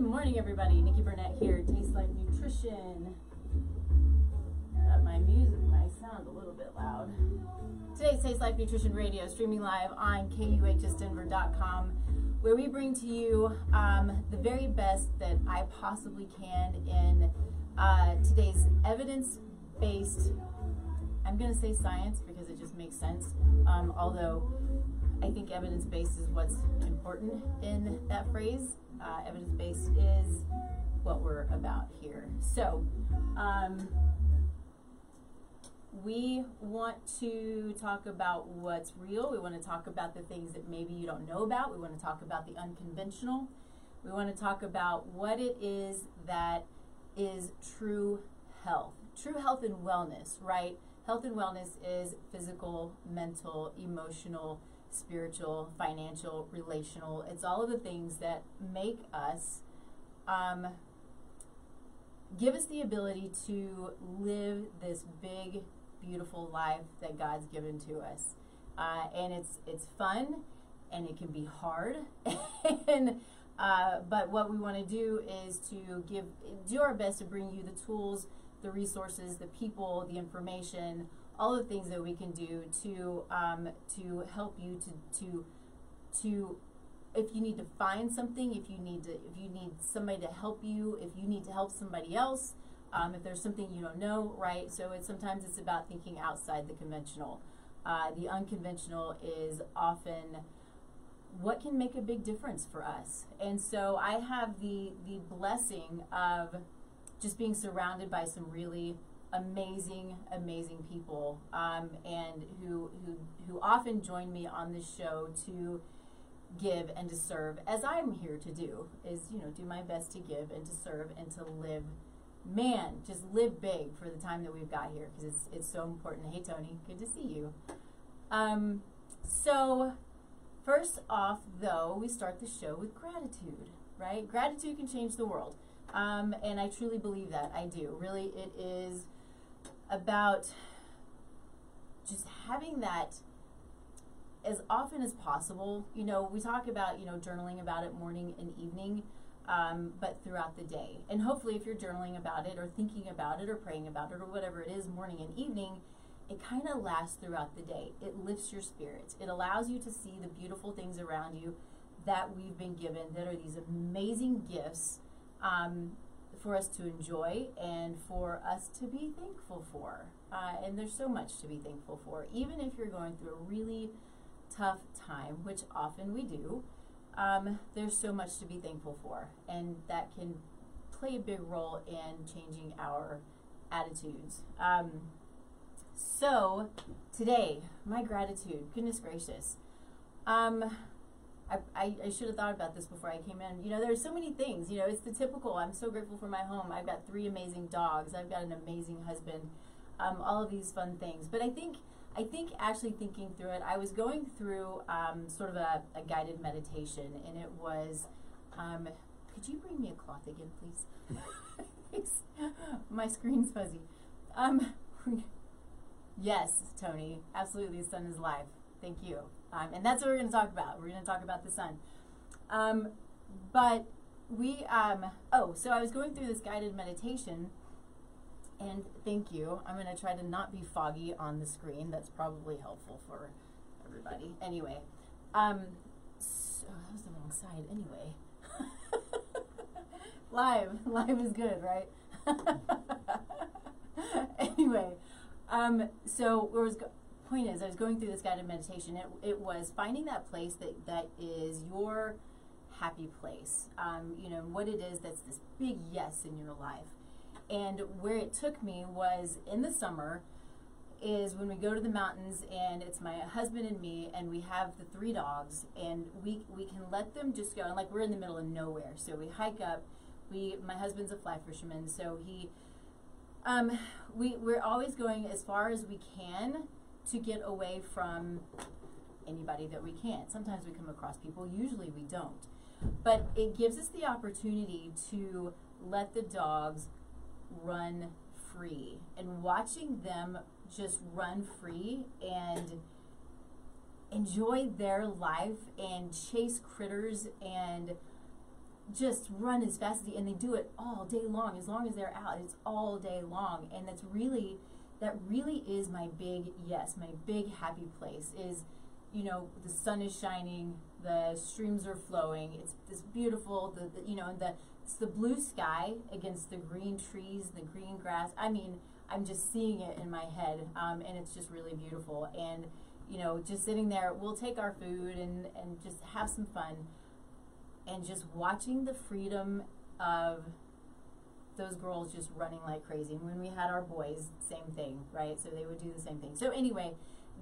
Good morning, everybody. Nikki Burnett here, Taste Life Nutrition. Got my music, my sound a little bit loud. Today's Taste Life Nutrition Radio, streaming live on KUHSdenver.com, where we bring to you um, the very best that I possibly can in uh, today's evidence based, I'm going to say science because it just makes sense, um, although I think evidence based is what's important in that phrase. Uh, evidence based is what we're about here. So, um, we want to talk about what's real. We want to talk about the things that maybe you don't know about. We want to talk about the unconventional. We want to talk about what it is that is true health. True health and wellness, right? Health and wellness is physical, mental, emotional, spiritual, financial, relational. It's all of the things that make us, um, give us the ability to live this big, beautiful life that God's given to us. Uh, and it's it's fun, and it can be hard, and uh, but what we want to do is to give do our best to bring you the tools, the resources, the people, the information, all the things that we can do to um, to help you to to to if you need to find something, if you need to if you need somebody to help you, if you need to help somebody else, um, if there's something you don't know, right? So it's sometimes it's about thinking outside the conventional. Uh, the unconventional is often what can make a big difference for us. And so I have the the blessing of just being surrounded by some really amazing, amazing people, um, and who who who often join me on this show to give and to serve, as I'm here to do, is you know do my best to give and to serve and to live. Man, just live big for the time that we've got here because it's it's so important. Hey Tony, good to see you. Um, so first off, though, we start the show with gratitude. Right, gratitude can change the world. Um, and I truly believe that. I do. Really, it is about just having that as often as possible. You know, we talk about, you know, journaling about it morning and evening, um, but throughout the day. And hopefully, if you're journaling about it or thinking about it or praying about it or whatever it is, morning and evening, it kind of lasts throughout the day. It lifts your spirits. It allows you to see the beautiful things around you that we've been given that are these amazing gifts um, for us to enjoy and for us to be thankful for. Uh, and there's so much to be thankful for, even if you're going through a really tough time, which often we do. Um, there's so much to be thankful for, and that can play a big role in changing our attitudes. Um, so, today, my gratitude, goodness gracious. Um, I, I, should have thought about this before I came in. You know, there's so many things. You know, it's the typical. I'm so grateful for my home. I've got three amazing dogs. I've got an amazing husband. Um, all of these fun things. But I think I think actually thinking through it, I was going through um, sort of a, a, guided meditation, and it was. Um, could you bring me a cloth again, please? my screen's fuzzy. Um, yes, Tony, absolutely. Sun is live. Thank you. Um, and that's what we're going to talk about. We're going to talk about the sun. Um, but we, um, oh, so I was going through this guided meditation, and thank you. I'm going to try to not be foggy on the screen. That's probably helpful for everybody. Anyway, um, so that was the wrong side. Anyway, live, live is good, right? anyway, um, so where was go- point is, I was going through this guided meditation. It, it was finding that place that, that is your happy place. Um, you know, what it is that's this big yes in your life. And where it took me was in the summer, is when we go to the mountains and it's my husband and me and we have the three dogs and we we can let them just go and like we're in the middle of nowhere so we hike up we my husband's a fly fisherman so he um we we're always going as far as we can to get away from anybody that we can't. Sometimes we come across people, usually we don't. But it gives us the opportunity to let the dogs run free and watching them just run free and enjoy their life and chase critters and just run as fast as they, and they do it all day long. As long as they're out, it's all day long, and that's really that really is my big yes, my big happy place is, you know, the sun is shining, the streams are flowing. It's this beautiful, the, the you know, the it's the blue sky against the green trees, the green grass. I mean, I'm just seeing it in my head, um, and it's just really beautiful. And you know, just sitting there, we'll take our food and and just have some fun, and just watching the freedom of those girls just running like crazy. And when we had our boys, same thing, right? So they would do the same thing. So anyway,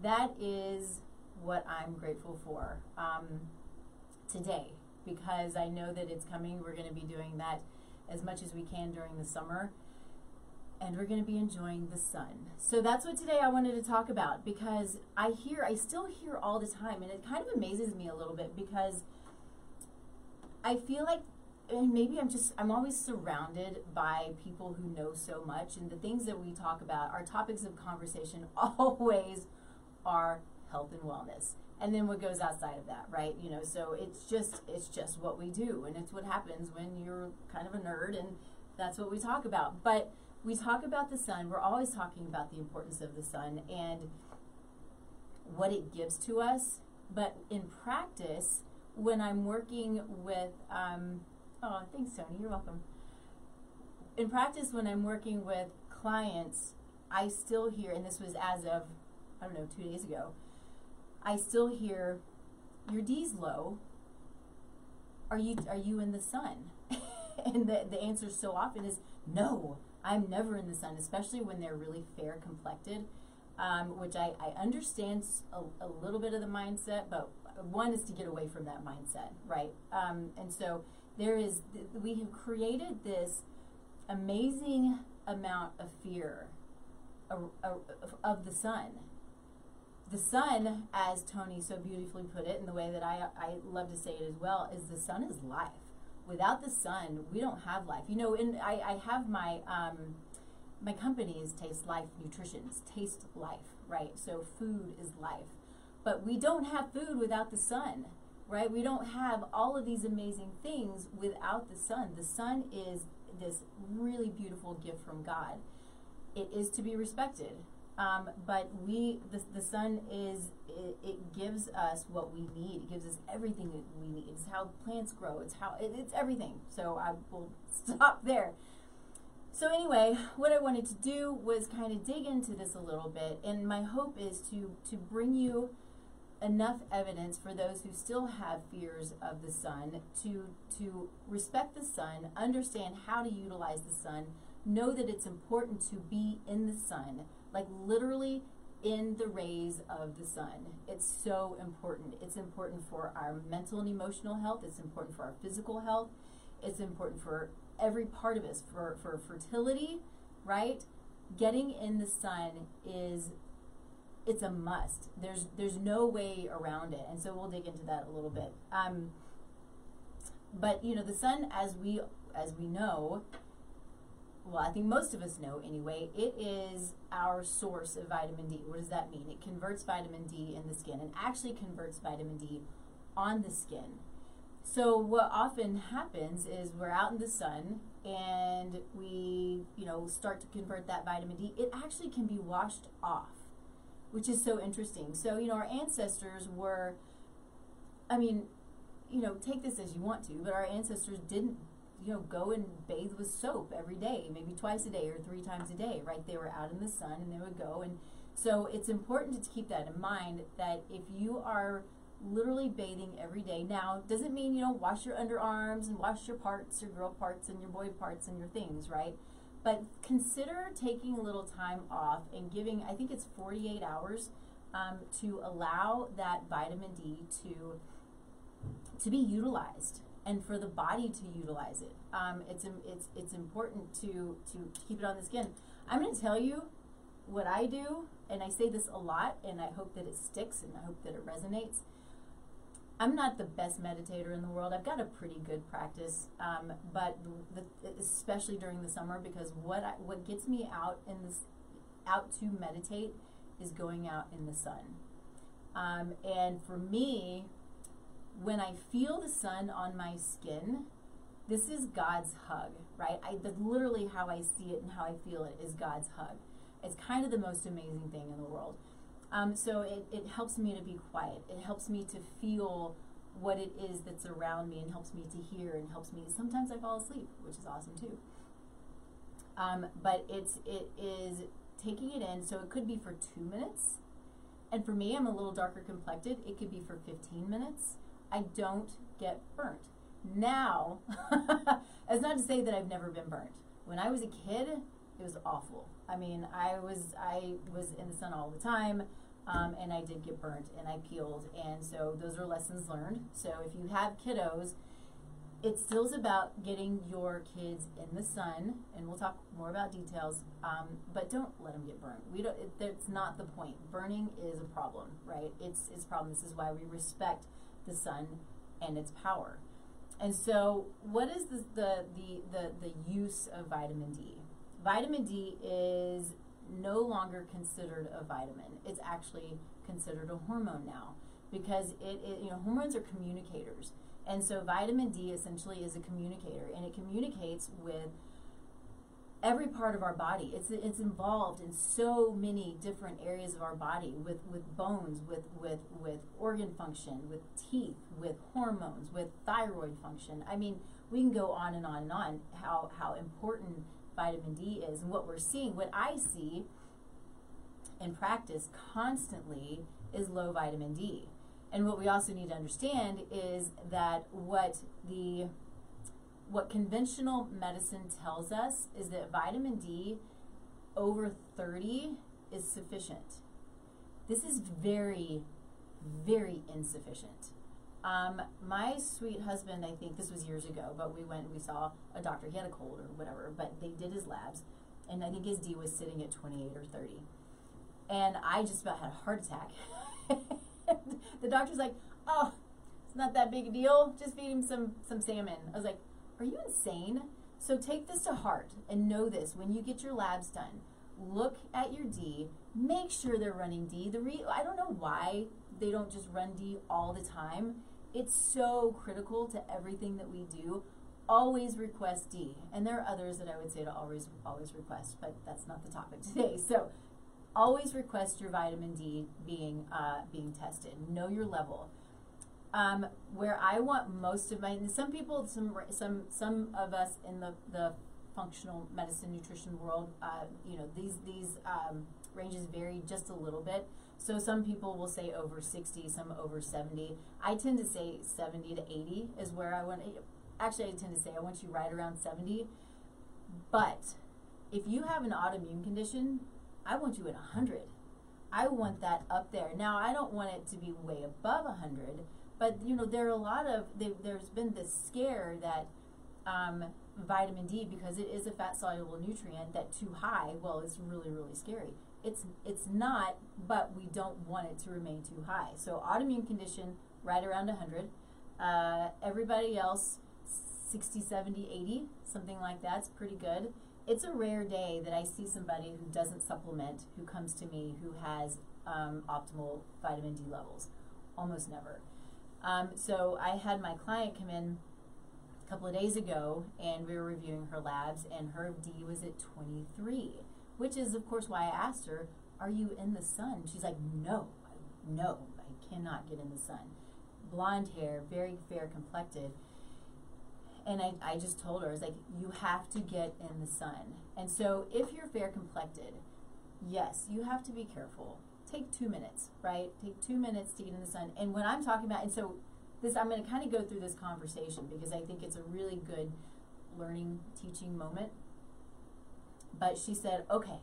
that is what I'm grateful for um, today because I know that it's coming. We're going to be doing that as much as we can during the summer. And we're going to be enjoying the sun. So that's what today I wanted to talk about because I hear, I still hear all the time, and it kind of amazes me a little bit because I feel like and maybe I'm just I'm always surrounded by people who know so much and the things that we talk about our topics of conversation always are health and wellness and then what goes outside of that right? You know so it's just it's just what we do and it's what happens when you're kind of a nerd and that's what we talk about. But we talk about the sun we're always talking about the importance of the sun and what it gives to us but in practice when i'm working with um, Oh, thanks, Tony. You're welcome. In practice, when I'm working with clients, I still hear, and this was as of, I don't know, two days ago, I still hear, your D's low. Are you are you in the sun? and the, the answer so often is no, I'm never in the sun, especially when they're really fair complected, um, which I, I understand a, a little bit of the mindset, but one is to get away from that mindset, right? Um, and so there is we have created this amazing amount of fear of, the sun. The sun as tony so beautifully put it in the way that I, I love to say it as well is the sun is life. Without the sun we don't have life. You know and I, I have my um, my company is taste life Nutrition's taste life right? So food is life. But we don't have food without the sun right? We don't have all of these amazing things without the sun. The sun is this really beautiful gift from God. It is to be respected. Um, but we, the, the sun is, it, it, gives us what we need. It gives us everything that we need. It's how plants grow. It's how, it, it's everything. So I will stop there. So anyway, what I wanted to do was kind of dig into this a little bit, and my hope is to to bring you enough evidence for those who still have fears of the sun to to respect the sun, understand how to utilize the sun, know that it's important to be in the sun, like literally in the rays of the sun. It's so important. It's important for our mental and emotional health, it's important for our physical health, it's important for every part of us, for, for fertility, right? Getting in the sun is it's a must. There's there's no way around it, and so we'll dig into that a little bit. Um, but you know, the sun, as we as we know, well, I think most of us know anyway, it is our source of vitamin D. What does that mean? It converts vitamin D in the skin, and actually converts vitamin D on the skin. So what often happens is we're out in the sun and we, you know, start to convert that vitamin D. It actually can be washed off which is so interesting. So, you know, our ancestors were, I mean, you know, take this as you want to, but our ancestors didn't, you know, go and bathe with soap every day, maybe twice a day or three times a day, right? They were out in the sun and they would go. And so it's important to keep that in mind that if you are literally bathing every day, now, doesn't mean you don't wash your underarms and wash your parts, your girl parts and your boy parts and your things, right? But consider taking a little time off and giving, I think it's 48 hours um, to allow that vitamin D to, to be utilized and for the body to utilize it. Um, it's, it's, it's important to, to keep it on the skin. I'm going to tell you what I do, and I say this a lot, and I hope that it sticks and I hope that it resonates. I'm not the best meditator in the world. I've got a pretty good practice, um, but the, especially during the summer, because what I, what gets me out in this out to meditate is going out in the sun. Um, and for me, when I feel the sun on my skin, this is God's hug, right? I, that's literally how I see it and how I feel it is God's hug. It's kind of the most amazing thing in the world. Um, so it, it helps me to be quiet. It helps me to feel what it is that's around me and helps me to hear and helps me. Sometimes I fall asleep, which is awesome too. Um, but it's it is taking it in. So it could be for two minutes, and for me, I'm a little darker complected. It could be for 15 minutes. I don't get burnt. Now, that's not to say that I've never been burnt. When I was a kid, it was awful. I mean, I was I was in the sun all the time, um, and I did get burnt and I peeled, and so those are lessons learned. So if you have kiddos, it still is about getting your kids in the sun, and we'll talk more about details. Um, but don't let them get burnt. We don't. It, that's not the point. Burning is a problem, right? It's it's a problem. This is why we respect the sun and its power. And so, what is the the the the, the use of vitamin D? Vitamin D is no longer considered a vitamin. It's actually considered a hormone now because it, it you know hormones are communicators. And so vitamin D essentially is a communicator and it communicates with every part of our body. It's it's involved in so many different areas of our body with with bones, with with with organ function, with teeth, with hormones, with thyroid function. I mean, we can go on and on and on how how important vitamin D is and what we're seeing. What I see in practice constantly is low vitamin D. And what we also need to understand is that what the what conventional medicine tells us is that vitamin D over 30 is sufficient. This is very, very insufficient. Um, my sweet husband, I think this was years ago, but we went and we saw a doctor. He had a cold or whatever, but they did his labs, and I think his D was sitting at 28 or 30. And I just about had a heart attack. the doctor's like, oh, it's not that big a deal. Just feed him some, some salmon. I was like, are you insane? So take this to heart and know this when you get your labs done. Look at your D. Make sure they're running D. The re- I don't know why they don't just run D all the time. It's so critical to everything that we do. Always request D. And there are others that I would say to always always request, but that's not the topic today. So always request your vitamin D being uh, being tested. Know your level. Um, where I want most of my some people some some some of us in the the functional medicine nutrition world, uh, you know these these um, ranges vary just a little bit. So some people will say over 60, some over 70. I tend to say 70 to 80 is where I want. Actually, I tend to say I want you right around 70. But if you have an autoimmune condition, I want you at 100. I want that up there. Now, I don't want it to be way above 100, but you know there are a lot of there's been this scare that um, vitamin D because it is a fat soluble nutrient that too high, well, it's really really scary. It's it's not, but we don't want it to remain too high. So autoimmune condition right around 100. Uh, everybody else 60, 70, 80, something like that's pretty good. It's a rare day that I see somebody who doesn't supplement who comes to me who has um, optimal vitamin D levels. Almost never. Um, so I had my client come in a couple of days ago and we were reviewing her labs and her D was at 23 which is, of course, why I asked her, Are you in the sun? She's like, No, no, I cannot get in the sun. Blonde hair, very fair complected. And I, I just told her, I was like, You have to get in the sun. And so, if you're fair complected, yes, you have to be careful. Take two minutes, right? Take two minutes to get in the sun. And when I'm talking about, and so this, I'm going to kind of go through this conversation because I think it's a really good learning, teaching moment but she said, okay,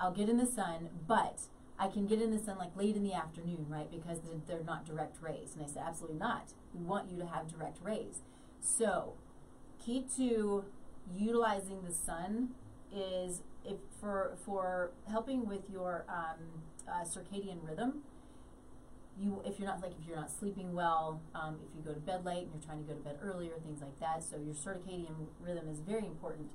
I'll get in the sun, but I can get in the sun like late in the afternoon, right? Because they're not direct rays. And I said, absolutely not. We want you to have direct rays. So, key to utilizing the sun is if for for helping with your um, uh, circadian rhythm. You, if you're not like if you're not sleeping well, um, if you go to bed late and you're trying to go to bed earlier, things like that. So your circadian rhythm is very important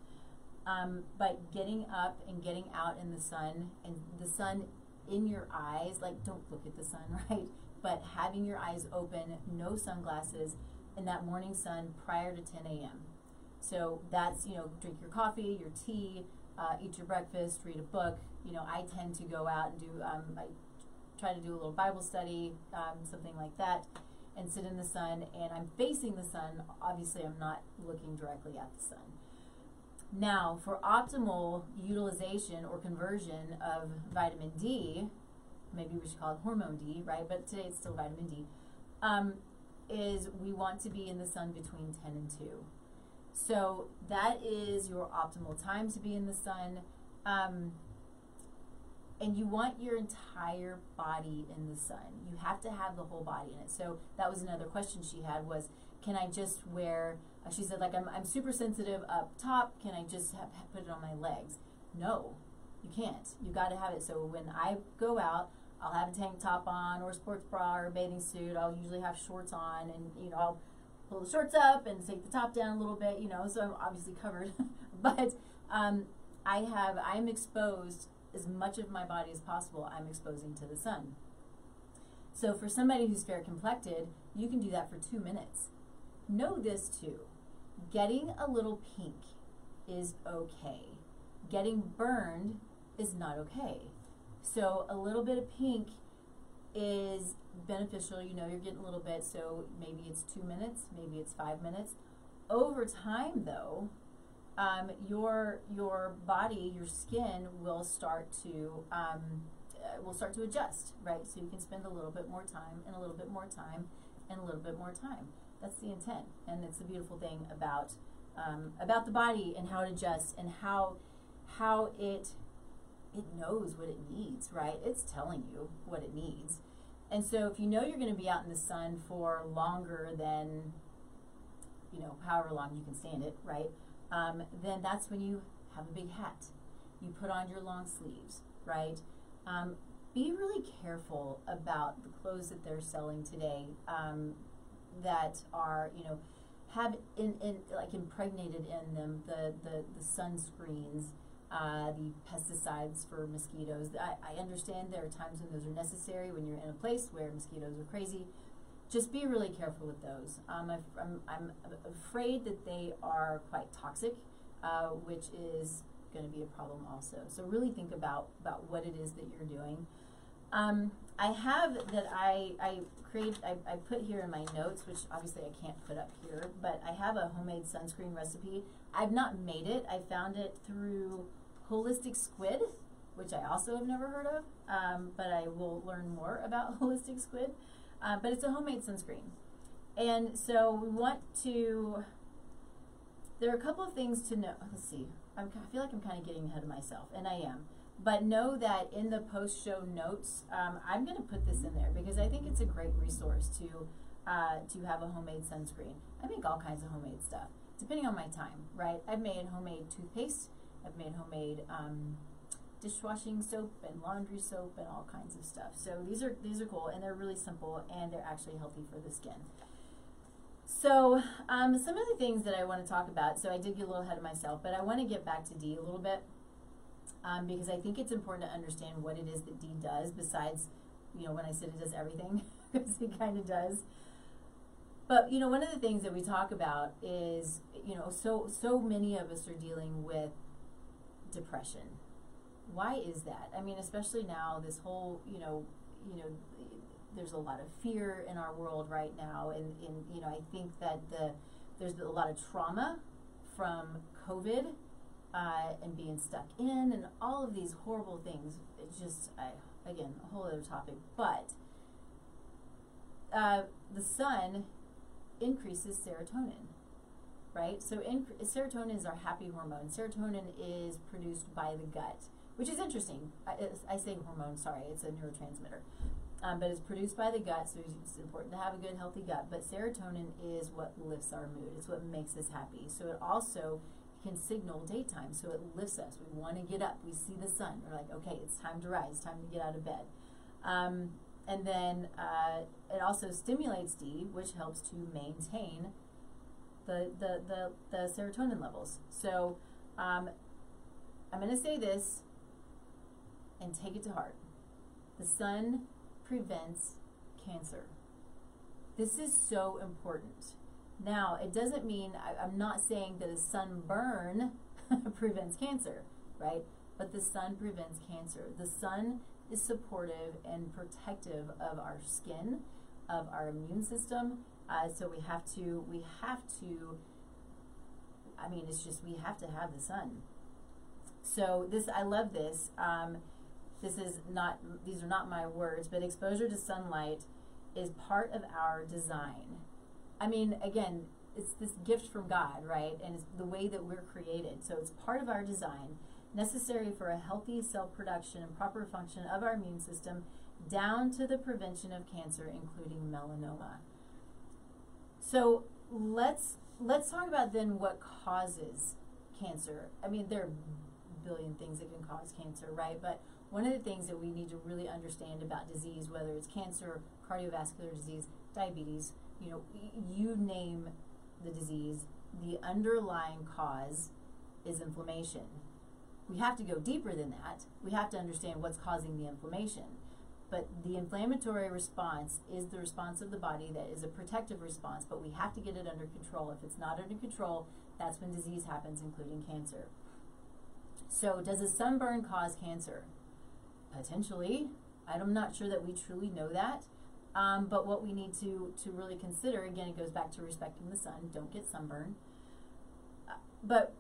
um, but getting up and getting out in the sun and the sun in your eyes, like don't look at the sun, right? But having your eyes open, no sunglasses, in that morning sun prior to 10 a.m. So that's, you know, drink your coffee, your tea, uh, eat your breakfast, read a book. You know, I tend to go out and do, um, I try to do a little Bible study, um, something like that, and sit in the sun. And I'm facing the sun. Obviously, I'm not looking directly at the sun. Now, for optimal utilization or conversion of vitamin D, maybe we should call it hormone D, right? But today it's still vitamin D. Um, is we want to be in the sun between 10 and 2. So that is your optimal time to be in the sun. Um, and you want your entire body in the sun. You have to have the whole body in it. So that was another question she had was, can I just wear, uh, she said, like, I'm, I'm super sensitive up top. Can I just have, put it on my legs? No, you can't. You got to have it. So when I go out, I'll have a tank top on or a sports bra or a bathing suit. I'll usually have shorts on and, you know, I'll pull the shorts up and take the top down a little bit, you know, so I'm obviously covered. but um, I have, I'm exposed as much of my body as possible, I'm exposing to the sun. So for somebody who's fair complected, you can do that for two minutes. Know this too getting a little pink is okay, getting burned is not okay. So a little bit of pink is beneficial. You know, you're getting a little bit, so maybe it's two minutes, maybe it's five minutes. Over time, though, um, your your body, your skin will start to um, uh, will start to adjust, right? So you can spend a little bit more time and a little bit more time and a little bit more time. That's the intent, and it's the beautiful thing about um, about the body and how it adjusts and how how it it knows what it needs, right? It's telling you what it needs. And so if you know you're going to be out in the sun for longer than you know however long you can stand it, right? um, then that's when you have a big hat. You put on your long sleeves, right? Um, be really careful about the clothes that they're selling today um, that are, you know, have in, in like impregnated in them the the, the sunscreens, uh, the pesticides for mosquitoes. I, I understand there are times when those are necessary when you're in a place where mosquitoes are crazy just be really careful with those. Um, I'm, I'm, afraid that they are quite toxic, uh, which is going to be a problem also. So really think about about what it is that you're doing. Um, I have that I I create I, I put here in my notes, which obviously I can't put up here, but I have a homemade sunscreen recipe. I've not made it. I found it through Holistic Squid, which I also have never heard of, um, but I will learn more about Holistic Squid. Uh, but it's a homemade sunscreen. And so we want to, there are a couple of things to know. Let's see, I'm, i feel like I'm kind of getting ahead of myself, and I am. But know that in the post show notes, um, I'm going to put this in there because I think it's a great resource to, uh, to have a homemade sunscreen. I make all kinds of homemade stuff, depending on my time, right? I've made homemade toothpaste, I've made homemade um, dishwashing soap and laundry soap and all kinds of stuff. So these are these are cool and they're really simple and they're actually healthy for the skin. So um, some of the things that I want to talk about. So I did get a little ahead of myself, but I want to get back to D a little bit um, because I think it's important to understand what it is that D does. Besides, you know, when I said it does everything, because it kind of does. But you know, one of the things that we talk about is, you know, so so many of us are dealing with depression why is that? I mean, especially now, this whole, you know, you know, there's a lot of fear in our world right now, and, and you know, I think that the there's a lot of trauma from COVID uh, and being stuck in, and all of these horrible things. It's just, I, again, a whole other topic, but uh, the sun increases serotonin right? So in, serotonin is our happy hormone. Serotonin is produced by the gut which is interesting. I, I say hormone, sorry, it's a neurotransmitter. Um, but it's produced by the gut, so it's important to have a good, healthy gut. But serotonin is what lifts our mood, it's what makes us happy. So it also can signal daytime, so it lifts us. We want to get up, we see the sun, we're like, okay, it's time to rise, time to get out of bed. Um, and then uh, it also stimulates D, which helps to maintain the, the, the, the serotonin levels. So um, I'm going to say this and take it to heart. The sun prevents cancer. This is so important. Now, it doesn't mean, I, I'm not saying that a sunburn prevents cancer, right? But the sun prevents cancer. The sun is supportive and protective of our skin, of our immune system. Uh, so we have to, we have to, I mean, it's just, we have to have the sun. So this, I love this. Um, this is not, these are not my words, but exposure to sunlight is part of our design. I mean, again, it's this gift from God, right? And it's the way that we're created. So it's part of our design, necessary for a healthy cell production and proper function of our immune system, down to the prevention of cancer, including melanoma. So let's let's talk about then what causes cancer. I mean, there are a billion things that can cause cancer, right? But one of the things that we need to really understand about disease, whether it's cancer, cardiovascular disease, diabetes, you know, you name the disease, the underlying cause is inflammation. We have to go deeper than that. We have to understand what's causing the inflammation. But the inflammatory response is the response of the body that is a protective response, but we have to get it under control. If it's not under control, that's when disease happens, including cancer. So, does a sunburn cause cancer? Potentially. I'm not sure that we truly know that. Um, but what we need to, to really consider, again, it goes back to respecting the sun. Don't get sunburned. Uh, but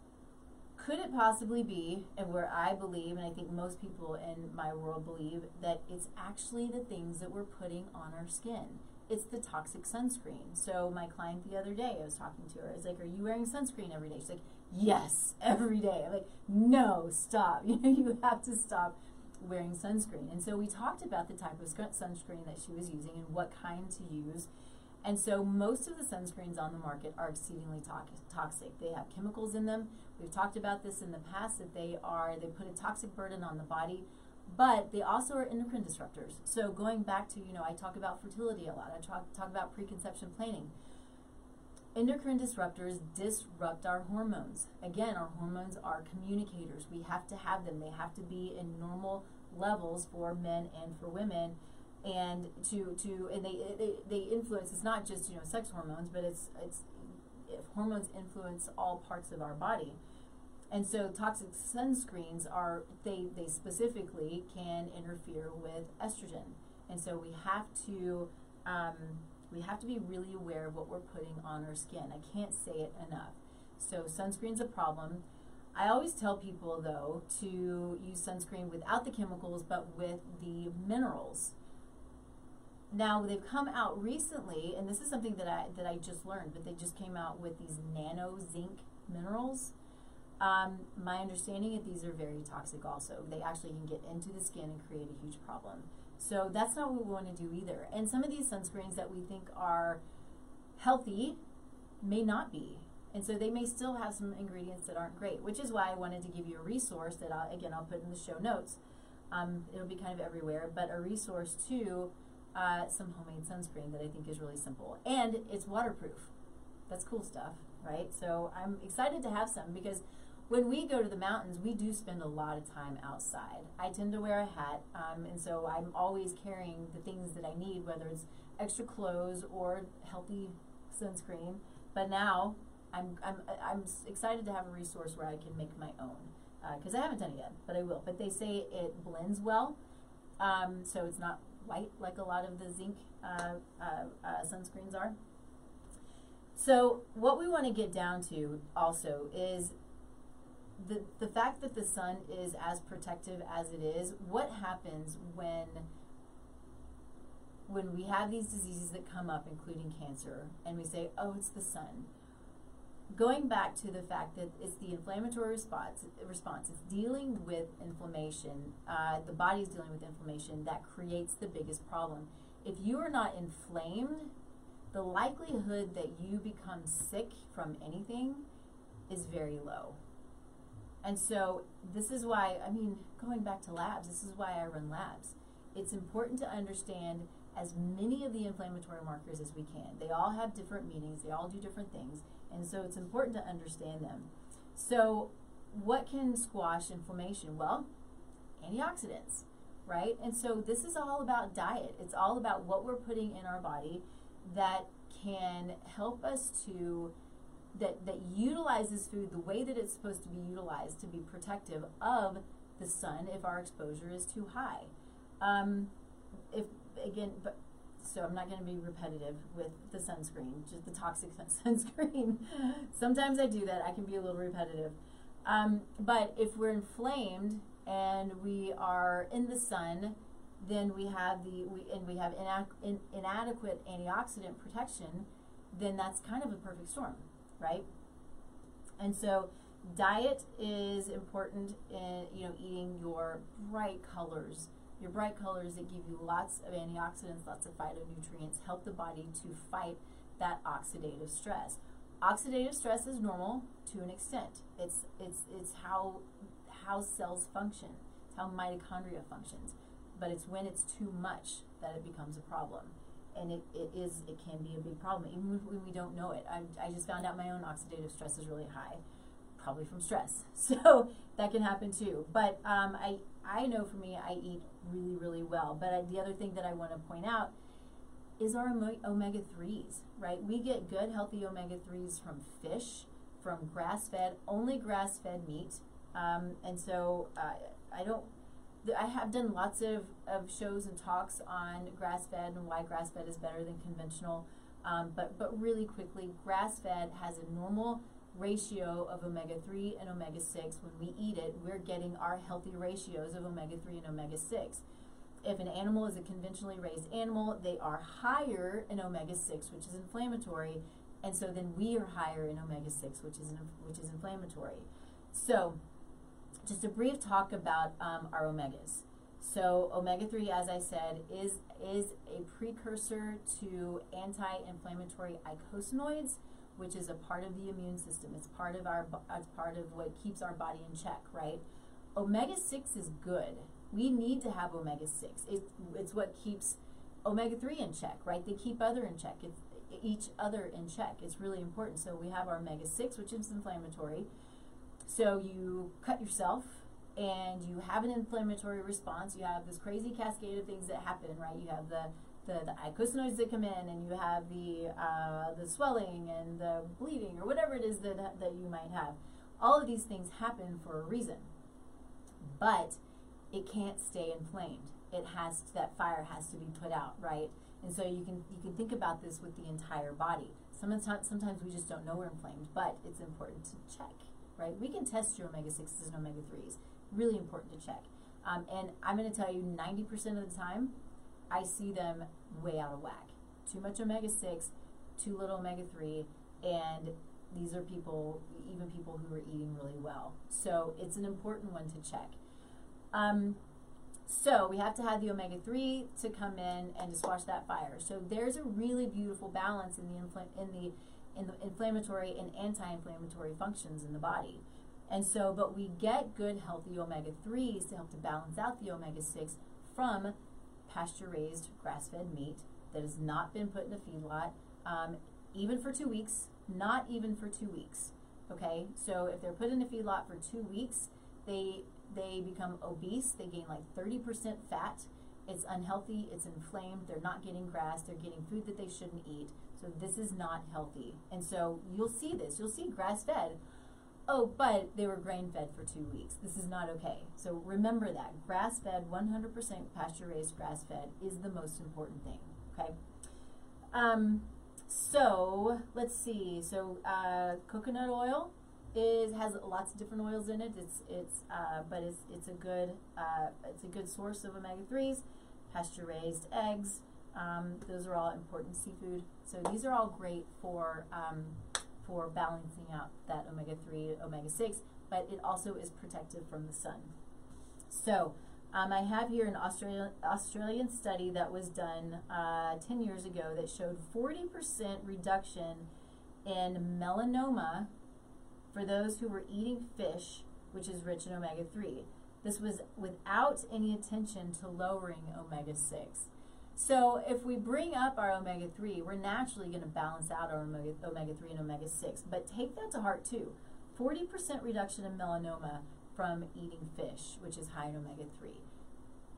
could it possibly be, and where I believe, and I think most people in my world believe, that it's actually the things that we're putting on our skin? It's the toxic sunscreen. So my client the other day, I was talking to her. I was like, "Are you wearing sunscreen every day?" She's like, "Yes, every day." I'm like, "No, stop! You know, you have to stop wearing sunscreen." And so we talked about the type of sunscreen that she was using and what kind to use and so most of the sunscreens on the market are exceedingly to- toxic. They have chemicals in them. We've talked about this in the past that they are they put a toxic burden on the body, but they also are endocrine disruptors. So going back to, you know, I talk about fertility a lot. I talk talk about preconception planning. Endocrine disruptors disrupt our hormones. Again, our hormones are communicators. We have to have them. They have to be in normal levels for men and for women and to to and they, they they influence it's not just you know sex hormones but it's it's hormones influence all parts of our body and so toxic sunscreens are they they specifically can interfere with estrogen and so we have to um, we have to be really aware of what we're putting on our skin i can't say it enough so sunscreen's a problem I always tell people though to use sunscreen without the chemicals but with the minerals now they've come out recently, and this is something that I that I just learned, but they just came out with these nano zinc minerals. Um, my understanding is these are very toxic. Also, they actually can get into the skin and create a huge problem. So that's not what we want to do either. And some of these sunscreens that we think are healthy may not be. And so they may still have some ingredients that aren't great, which is why I wanted to give you a resource that I'll, again I'll put in the show notes. Um, it'll be kind of everywhere, but a resource to uh, some homemade sunscreen that I think is really simple. And it's waterproof. That's cool stuff, right? So I'm excited to have some because when we go to the mountains, we do spend a lot of time outside. I tend to wear a hat, um, and so I'm always carrying the things that I need, whether it's extra clothes or healthy sunscreen. But now I'm, I'm, I'm excited to have a resource where I can make my own because uh, I haven't done it yet, but I will. But they say it blends well, um, so it's not white like a lot of the zinc uh, uh, uh, sunscreens are. So what we want to get down to also is the, the fact that the sun is as protective as it is, what happens when when we have these diseases that come up, including cancer, and we say, oh, it's the sun going back to the fact that it's the inflammatory response, response it's dealing with inflammation, uh, the body is dealing with inflammation that creates the biggest problem. If you are not inflamed, the likelihood that you become sick from anything is very low. And so, this is why, I mean, going back to labs, this is why I run labs. It's important to understand as many of the inflammatory markers as we can. They all have different meanings, they all do different things and so it's important to understand them. So, what can squash inflammation? Well, antioxidants, right? And so, this is all about diet. It's all about what we're putting in our body that can help us to that that utilizes food the way that it's supposed to be utilized to be protective of the sun if our exposure is too high. Um, if again, but so I'm not going to be repetitive with the sunscreen, just the toxic sunscreen. Sometimes I do that. I can be a little repetitive. Um, but if we're inflamed and we are in the sun, then we have the we and we have inadequate antioxidant protection. Then that's kind of a perfect storm, right? And so diet is important in you know eating your bright colors your bright colors that give you lots of antioxidants lots of phytonutrients help the body to fight that oxidative stress. Oxidative stress is normal to an extent. It's it's it's how how cells function. It's how mitochondria functions. But it's when it's too much that it becomes a problem and it, it is it can be a big problem even when we don't know it I, I just found out my own oxidative stress is really high probably from stress. So that can happen too. But um, I, I know for me, I eat really, really well. But I, the other thing that I want to point out is our omega 3s, right? We get good, healthy omega 3s from fish, from grass fed, only grass fed meat. Um, and so uh, I don't, I have done lots of, of shows and talks on grass fed and why grass fed is better than conventional. Um, but, but really quickly, grass fed has a normal ratio of omega 3 and omega 6. When we eat it, we're getting our healthy ratios of omega 3 and omega 6. If an animal is a conventionally raised animal, they are higher in omega 6, which is inflammatory, and so then we are higher in omega 6, which is, which is inflammatory. So, just a brief talk about um, our omegas. So omega 3, as I said, is, is a precursor to anti-inflammatory eicosanoids, which is a part of the immune system. It's part of our it's part of what keeps our body in check, right? Omega 6 is good. We need to have omega 6. It, it's what keeps omega 3 in check, right? They keep other in check. It's each other in check. It's really important. So we have our omega 6, which is inflammatory. So you cut yourself and you have an inflammatory response. You have this crazy cascade of things that happen, right? You have the the, the eicosanoids that come in and you have the uh, the swelling and the bleeding or whatever it is that, that you might have. All of these things happen for a reason. But it can't stay inflamed. It has to, that fire has to be put out, right? And so you can you can think about this with the entire body. Sometimes sometimes we just don't know we're inflamed, but it's important to check, right? We can test your omega sixes and omega threes. Really important to check. Um, and I'm going to tell you, 90% of the time, I see them way out of whack. Too much omega 6, too little omega 3, and these are people, even people who are eating really well. So it's an important one to check. Um, so we have to have the omega 3 to come in and to squash that fire. So there's a really beautiful balance in the, in the, in the inflammatory and anti-inflammatory functions in the body. And so, but we get good healthy omega 3s to help to balance out the omega 6 from pasture raised grass fed meat that has not been put in a feedlot, um, even for two weeks, not even for two weeks. Okay, so if they're put in a feedlot for two weeks, they they become obese. They gain like 30% fat. It's unhealthy. It's inflamed. They're not getting grass. They're getting food that they shouldn't eat. So this is not healthy. And so you'll see this. You'll see grass fed oh, but they were grain fed for two weeks. This is not okay. So remember that. Grass fed, 100% pasture raised grass fed is the most important thing. Okay? Um, so let's see. So uh, coconut oil is has lots of different oils in it. It's it's uh, but it's it's a good uh, it's a good source of omega threes. Pasture raised eggs. Um, those are all important seafood. So these are all great for um, for balancing out that omega 3, omega 6, but it also is protective from the sun. So, um, I have here an Australian, Australian study that was done uh, 10 years ago that showed 40% reduction in melanoma for those who were eating fish, which is rich in omega 3. This was without any attention to lowering omega 6. So if we bring up our omega 3, we're naturally going to balance out our omega, omega 3 and omega 6. But take that to heart too. 40% reduction in melanoma from eating fish, which is high in omega 3.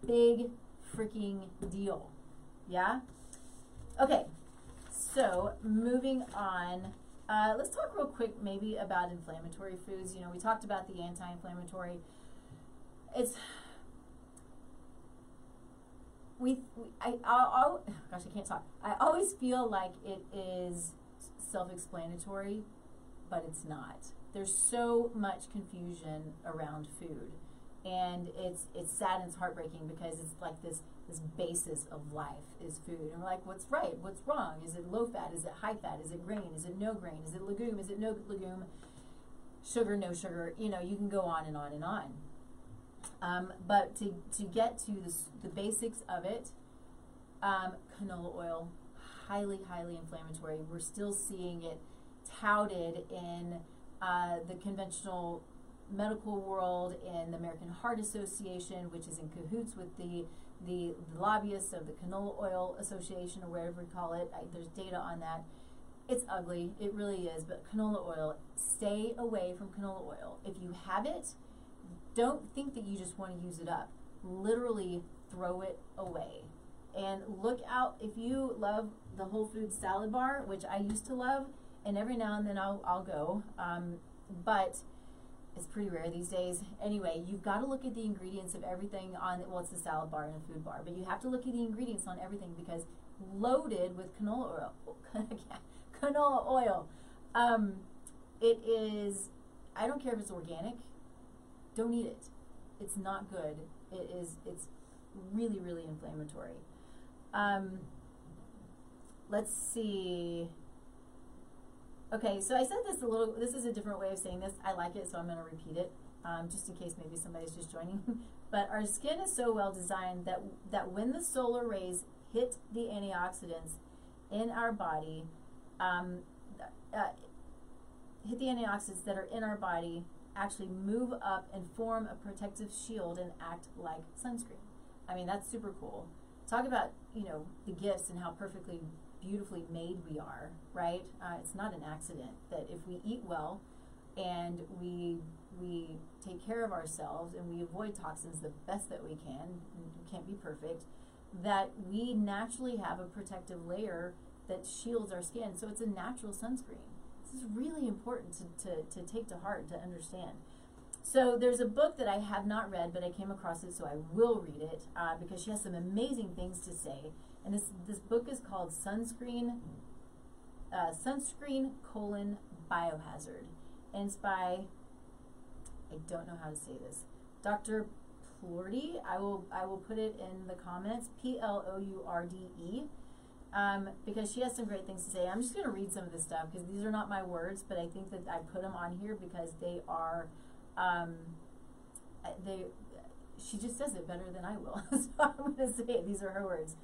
Big freaking deal. Yeah? Okay, so moving on, uh, let's talk real quick maybe about inflammatory foods. You know, we talked about the anti-inflammatory. It's we, we I, I'll, I'll, gosh, I can't talk. I always feel like it is self-explanatory, but it's not. There's so much confusion around food, and it's it's sad and it's heartbreaking because it's like this this basis of life is food, and we're like, what's right? What's wrong? Is it low fat? Is it high fat? Is it grain? Is it no grain? Is it legume? Is it no legume? Sugar, no sugar. You know, you can go on and on and on. Um, but to, to get to the, the basics of it, um, canola oil, highly, highly inflammatory. We're still seeing it touted in uh, the conventional medical world, in the American Heart Association, which is in cahoots with the, the, the lobbyists of the Canola Oil Association, or whatever we call it. I, there's data on that. It's ugly, it really is, but canola oil, stay away from canola oil. If you have it, don't think that you just want to use it up. Literally throw it away. And look out if you love the Whole Foods salad bar, which I used to love, and every now and then I'll, I'll go. Um, but it's pretty rare these days. Anyway, you've got to look at the ingredients of everything on well, it's the salad bar and a food bar, but you have to look at the ingredients on everything because loaded with canola oil, canola oil. Um, it is. I don't care if it's organic. Don't eat it. It's not good. It is. It's really, really inflammatory. Um, let's see. Okay, so I said this a little. This is a different way of saying this. I like it, so I'm going to repeat it, um, just in case maybe somebody's just joining. but our skin is so well designed that that when the solar rays hit the antioxidants in our body, um, uh, hit the antioxidants that are in our body, actually move up and form a protective shield and act like sunscreen. I mean, that's super cool. Talk about you know the gifts and how perfectly beautifully made we are, right? Uh, it's not an accident that if we eat well and we we take care of ourselves and we avoid toxins the best that we can, we can't be perfect, that we naturally have a protective layer that shields our skin. So it's a natural sunscreen. This is really important to, to, to take to heart, to understand. So there's a book that I have not read, but I came across it, so I will read it uh, because she has some amazing things to say. And this this book is called Sunscreen uh, Sunscreen colon Biohazard, and it's by I don't know how to say this, Dr. Plourde. I will I will put it in the comments. P L O U R D E. Um, because she has some great things to say. I'm just going to read some of this stuff because these are not my words, but I think that I put them on here because they are, um, they. She just says it better than I will, so I'm going to say it. These are her words.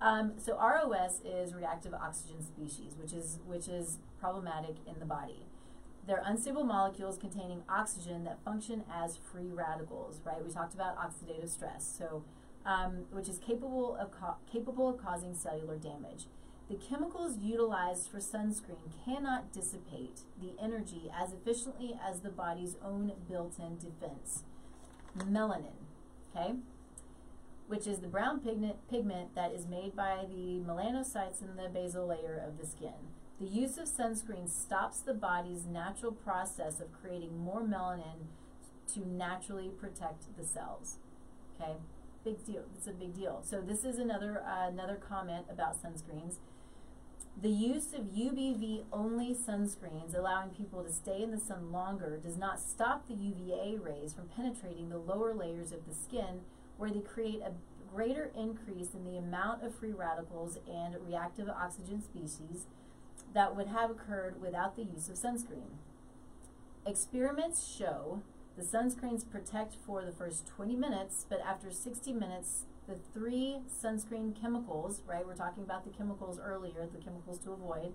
Um, so ROS is reactive oxygen species, which is which is problematic in the body. They're unstable molecules containing oxygen that function as free radicals. Right? We talked about oxidative stress, so um, which is capable of capable of causing cellular damage. The chemicals utilized for sunscreen cannot dissipate the energy as efficiently as the body's own built-in defense. Melanin. Okay which is the brown pigment, pigment that is made by the melanocytes in the basal layer of the skin. The use of sunscreen stops the body's natural process of creating more melanin to naturally protect the cells. Okay, big deal. It's a big deal. So this is another uh, another comment about sunscreens. The use of UVB only sunscreens, allowing people to stay in the sun longer, does not stop the UVA rays from penetrating the lower layers of the skin where they create a greater increase in the amount of free radicals and reactive oxygen species that would have occurred without the use of sunscreen. Experiments show the sunscreens protect for the first 20 minutes, but after 60 minutes, the three sunscreen chemicals, right, we're talking about the chemicals earlier, the chemicals to avoid.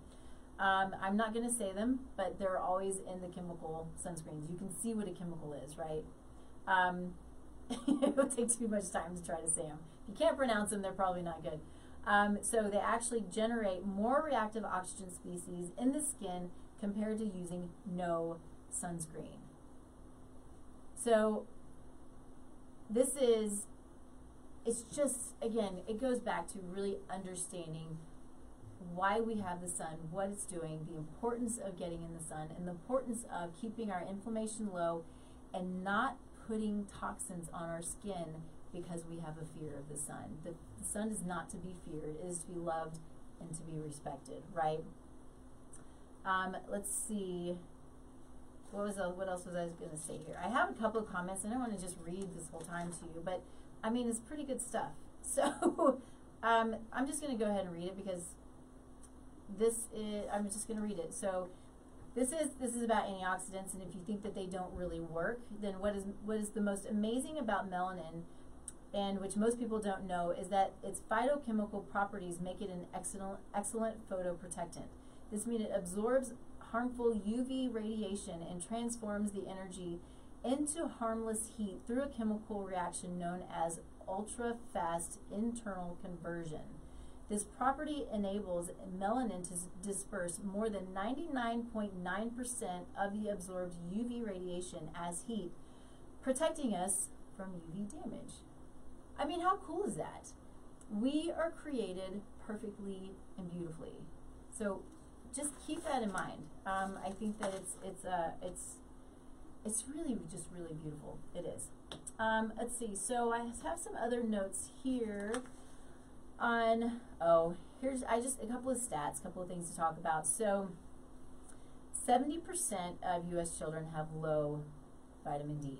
Um, I'm not going to say them, but they're always in the chemical sunscreens. You can see what a chemical is, right? Um, it would take too much time to try to say them. If you can't pronounce them, they're probably not good. Um, so they actually generate more reactive oxygen species in the skin compared to using no sunscreen. So this is, it's just, again, it goes back to really understanding why we have the sun, what it's doing, the importance of getting in the sun, and the importance of keeping our inflammation low and not putting toxins on our skin because we have a fear of the sun. The, the sun is not to be feared, it is to be loved and to be respected, right? Um, let's see. What was uh, what else was I going to say here? I have a couple of comments. I don't want to just read this whole time to you, but I mean it's pretty good stuff. So um, I'm just going to go ahead and read it because this is. I'm just going to read it. So this is this is about antioxidants, and if you think that they don't really work, then what is what is the most amazing about melanin? and which most people don't know is that its photochemical properties make it an excellent excellent photoprotectant. This means it absorbs harmful UV radiation and transforms the energy into harmless heat through a chemical reaction known as ultra fast internal conversion. This property enables melanin to disperse more than 99.9% of the absorbed UV radiation as heat, protecting us from UV damage. I mean, how cool is that? We are created perfectly and beautifully. So just keep that in mind. Um, I think that it's it's uh, it's it's really just really beautiful. It is. Um, let's see. So I have some other notes here on. Oh, here's I just a couple of stats, a couple of things to talk about. So. 70% of U.S. children have low vitamin D.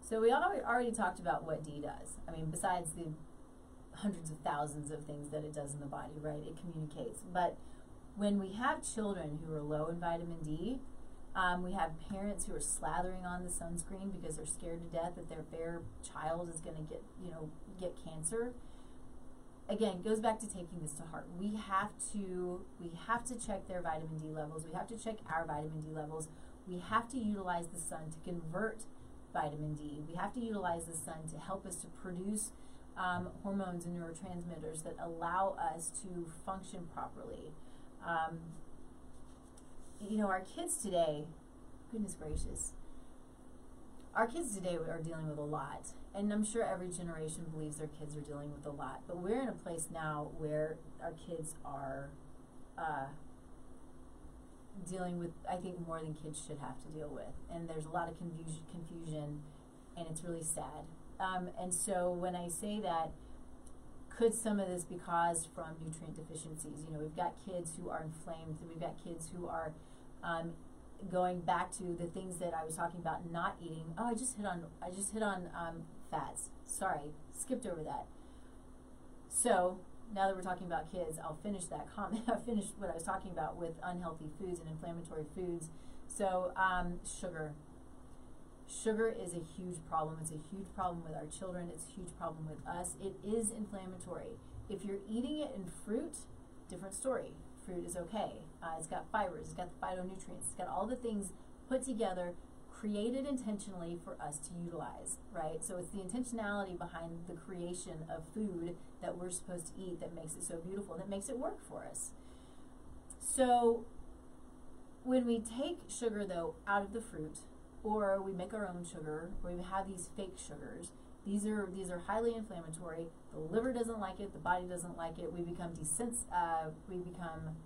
So we already talked about what D does. I mean, besides the hundreds of thousands of things that it does in the body, right? It communicates. But when we have children who are low in vitamin D, um, we have parents who are slathering on the sunscreen because they're scared to death that their fair child is going to get, you know, get cancer. Again, goes back to taking this to heart. We have to we have to check their vitamin D levels. We have to check our vitamin D levels. We have to utilize the sun to convert vitamin D. We have to utilize the sun to help us to produce um, hormones and neurotransmitters that allow us to function properly. Um, you know, our kids today, goodness gracious, our kids today are dealing with a lot. And I'm sure every generation believes their kids are dealing with a lot. But we're in a place now where our kids are uh, dealing with, I think, more than kids should have to deal with. And there's a lot of confusion, confusion and it's really sad. Um, and so when I say that, could some of this be caused from nutrient deficiencies? You know, we've got kids who are inflamed, and we've got kids who are um, going back to the things that I was talking about not eating. Oh, I just hit on I just hit on um, fats. Sorry, skipped over that. So now that we're talking about kids, I'll finish that comment. I finished what I was talking about with unhealthy foods and inflammatory foods. So um, sugar. Sugar is a huge problem. It's a huge problem with our children. It's a huge problem with us. It is inflammatory. If you're eating it in fruit, different story. Fruit is okay. Uh, it's got fibers. It's got the phytonutrients. It's got all the things put together created intentionally for us to utilize, right? So it's the intentionality behind the creation of food that we're supposed to eat that makes it so beautiful, that makes it work for us. So when we take sugar though out of the fruit, or we make our own sugar, or we have these fake sugars, these are these are highly inflammatory. The liver doesn't like it. The body doesn't like it. We become desens- uh, we become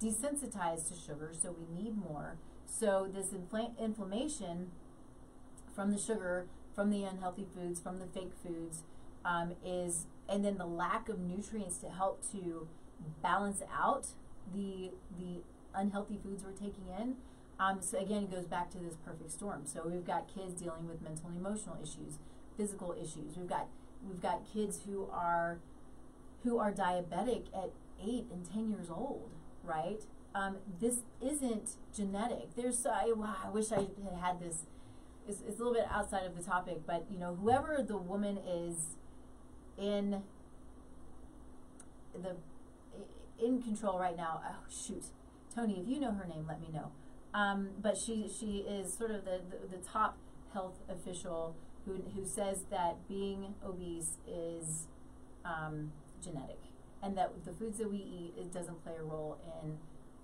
desensitized to sugar, so we need more. So this infl- inflammation from the sugar, from the unhealthy foods, from the fake foods, um, is, and then the lack of nutrients to help to balance out the the unhealthy foods we're taking in. Um, so again, it goes back to this perfect storm. So we've got kids dealing with mental and emotional issues, physical issues. We've got we've got kids who are who are diabetic at eight and ten years old, right? um, this isn't genetic. There's, I, I wish I had had this. It's, it's a little bit outside of the topic, but you know, whoever the woman is in the in control right now. Oh shoot, Tony, if you know her name, let me know. Um, but she she is sort of the, the, the top health official who who says that being obese is um, genetic, and that the foods that we eat it doesn't play a role in